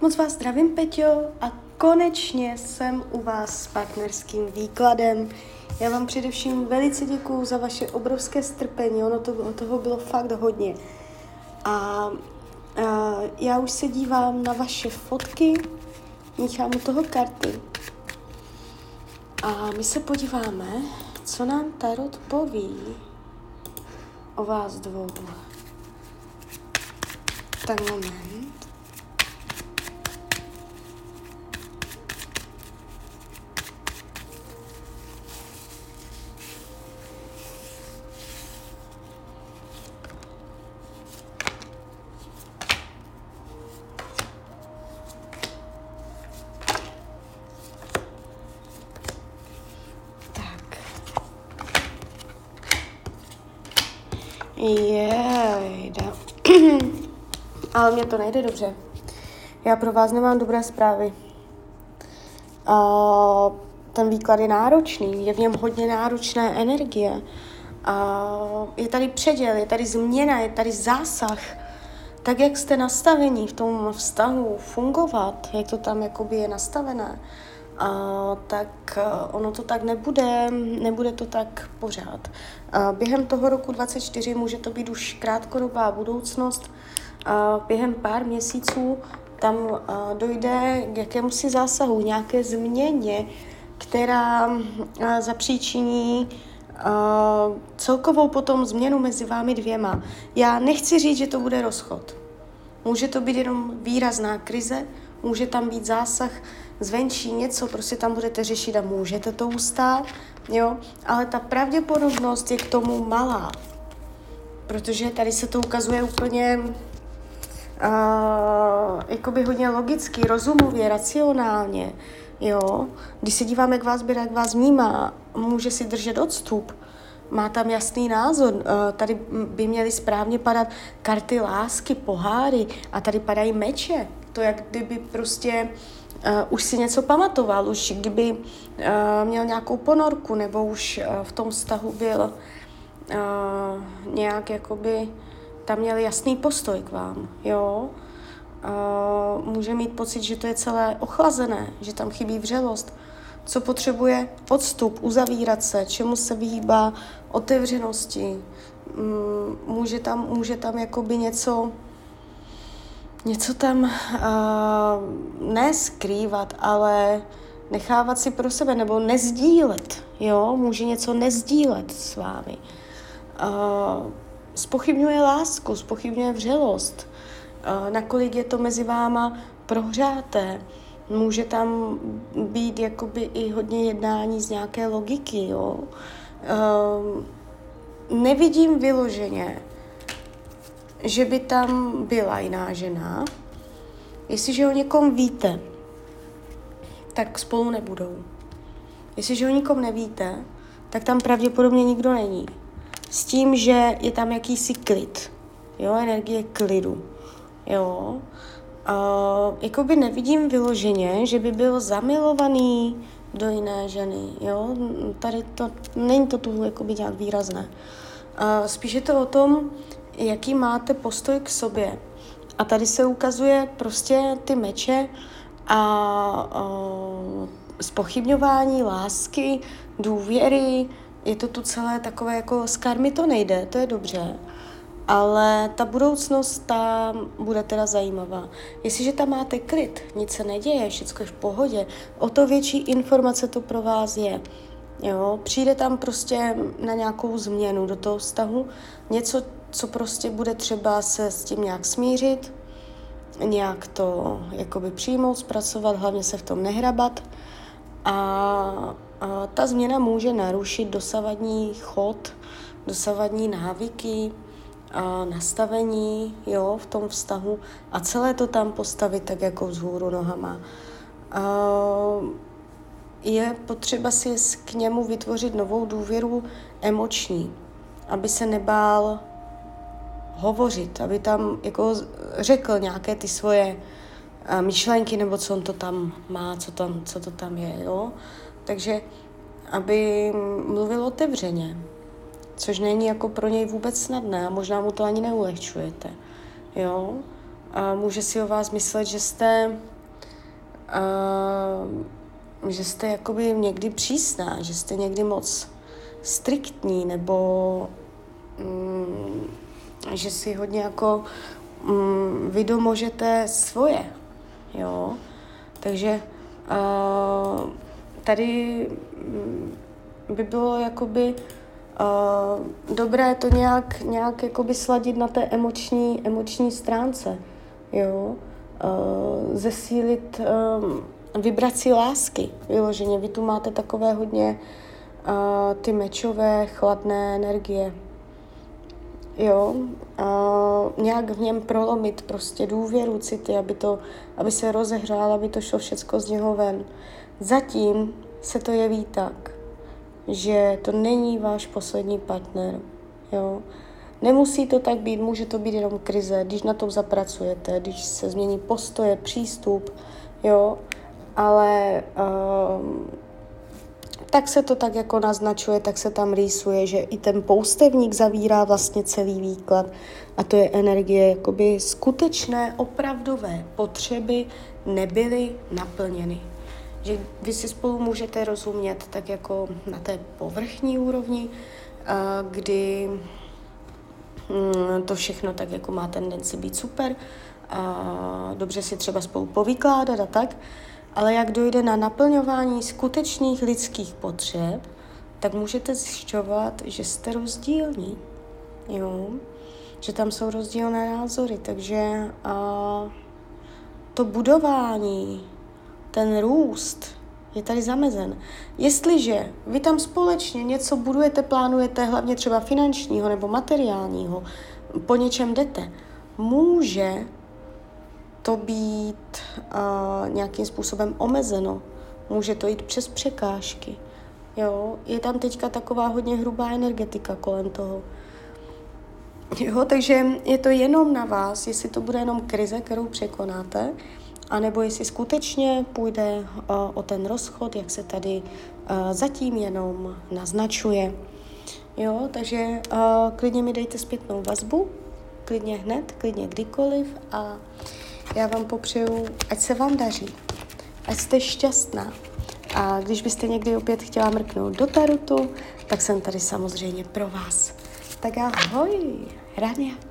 Moc vás zdravím, Peťo, a konečně jsem u vás s partnerským výkladem. Já vám především velice děkuju za vaše obrovské strpení, ono to, toho bylo fakt hodně. A, a já už se dívám na vaše fotky, míchám u toho karty. A my se podíváme, co nám Tarot poví o vás dvou. Tak moment. Jejda. Ale mě to nejde dobře. Já pro vás nemám dobré zprávy. Uh, ten výklad je náročný, je v něm hodně náročné energie. Uh, je tady předěl, je tady změna, je tady zásah. Tak, jak jste nastavení v tom vztahu fungovat, jak to tam jakoby je nastavené, a, tak ono to tak nebude, nebude to tak pořád. A během toho roku 24 může to být už krátkodobá budoucnost. A během pár měsíců tam a, dojde k jakémusi zásahu, nějaké změně, která a, zapříčiní a, celkovou potom změnu mezi vámi dvěma. Já nechci říct, že to bude rozchod. Může to být jenom výrazná krize, může tam být zásah zvenčí něco, prostě tam budete řešit a můžete to ustát, jo, ale ta pravděpodobnost je k tomu malá, protože tady se to ukazuje úplně uh, jakoby hodně logicky, rozumově, racionálně, jo, když se díváme, jak vás jak vás vnímá, může si držet odstup, má tam jasný názor. Tady by měly správně padat karty lásky, poháry a tady padají meče. To jak kdyby prostě uh, už si něco pamatoval, už kdyby uh, měl nějakou ponorku, nebo už uh, v tom vztahu byl uh, nějak jakoby, tam měl jasný postoj k vám, jo. Uh, může mít pocit, že to je celé ochlazené, že tam chybí vřelost. Co potřebuje? Odstup, uzavírat se, čemu se vyhýbá otevřenosti. Um, může tam, může tam jakoby něco něco tam uh, neskrývat, ale nechávat si pro sebe nebo nezdílet, jo, může něco nezdílet s vámi. Uh, spochybňuje lásku, spochybňuje vřelost, uh, nakolik je to mezi váma prohřáté, může tam být jakoby i hodně jednání z nějaké logiky, jo. Uh, nevidím vyloženě, že by tam byla jiná žena, jestliže o někom víte, tak spolu nebudou. Jestliže o nikom nevíte, tak tam pravděpodobně nikdo není. S tím, že je tam jakýsi klid, jo, energie klidu, jo. Uh, jakoby nevidím vyloženě, že by byl zamilovaný do jiné ženy, jo. Tady to, není to tu jakoby nějak výrazné. Uh, spíš je to o tom, jaký máte postoj k sobě. A tady se ukazuje prostě ty meče a, a spochybňování lásky, důvěry, je to tu celé takové jako z karmy to nejde, to je dobře. Ale ta budoucnost tam bude teda zajímavá. Jestliže tam máte klid, nic se neděje, všechno je v pohodě, o to větší informace to pro vás je. Jo, přijde tam prostě na nějakou změnu do toho vztahu, něco, co prostě bude třeba se s tím nějak smířit, nějak to jakoby přijmout, zpracovat, hlavně se v tom nehrabat. A, a ta změna může narušit dosavadní chod, dosavadní návyky, a nastavení jo, v tom vztahu a celé to tam postavit tak jako vzhůru nohama. A je potřeba si k němu vytvořit novou důvěru emoční, aby se nebál hovořit, aby tam jako řekl nějaké ty svoje myšlenky, nebo co on to tam má, co, tam, co to tam je, jo. Takže aby mluvil otevřeně, což není jako pro něj vůbec snadné a možná mu to ani neulehčujete, jo. Uh, může si o vás myslet, že jste uh, že jste jakoby někdy přísná, že jste někdy moc striktní, nebo um, že si hodně jako um, vy domožete svoje, jo. Takže uh, tady by bylo jakoby uh, dobré to nějak, nějak jakoby sladit na té emoční, emoční stránce, jo. Uh, zesílit um, vibraci lásky, vyloženě. Vy tu máte takové hodně uh, ty mečové, chladné energie, jo, uh, nějak v něm prolomit prostě důvěru, city, aby, to, aby se rozehřál, aby to šlo všecko z něho ven. Zatím se to jeví tak, že to není váš poslední partner, jo. Nemusí to tak být, může to být jenom krize, když na tom zapracujete, když se změní postoje, přístup, jo, ale uh, tak se to tak jako naznačuje, tak se tam rýsuje, že i ten poustevník zavírá vlastně celý výklad a to je energie, jakoby skutečné, opravdové potřeby nebyly naplněny. Že vy si spolu můžete rozumět tak jako na té povrchní úrovni, kdy mm, to všechno tak jako má tendenci být super, a dobře si třeba spolu povykládat a tak, ale jak dojde na naplňování skutečných lidských potřeb, tak můžete zjišťovat, že jste rozdílní. Jo? Že tam jsou rozdílné názory, takže a, to budování, ten růst je tady zamezen. Jestliže vy tam společně něco budujete, plánujete, hlavně třeba finančního nebo materiálního, po něčem jdete, může to být uh, nějakým způsobem omezeno. Může to jít přes překážky. Jo? Je tam teďka taková hodně hrubá energetika kolem toho. Jo, takže je to jenom na vás, jestli to bude jenom krize, kterou překonáte, anebo jestli skutečně půjde uh, o ten rozchod, jak se tady uh, zatím jenom naznačuje. Jo, takže uh, klidně mi dejte zpětnou vazbu, klidně hned, klidně kdykoliv a já vám popřeju, ať se vám daří, ať jste šťastná. A když byste někdy opět chtěla mrknout do tarotu, tak jsem tady samozřejmě pro vás. Tak ahoj, Rania.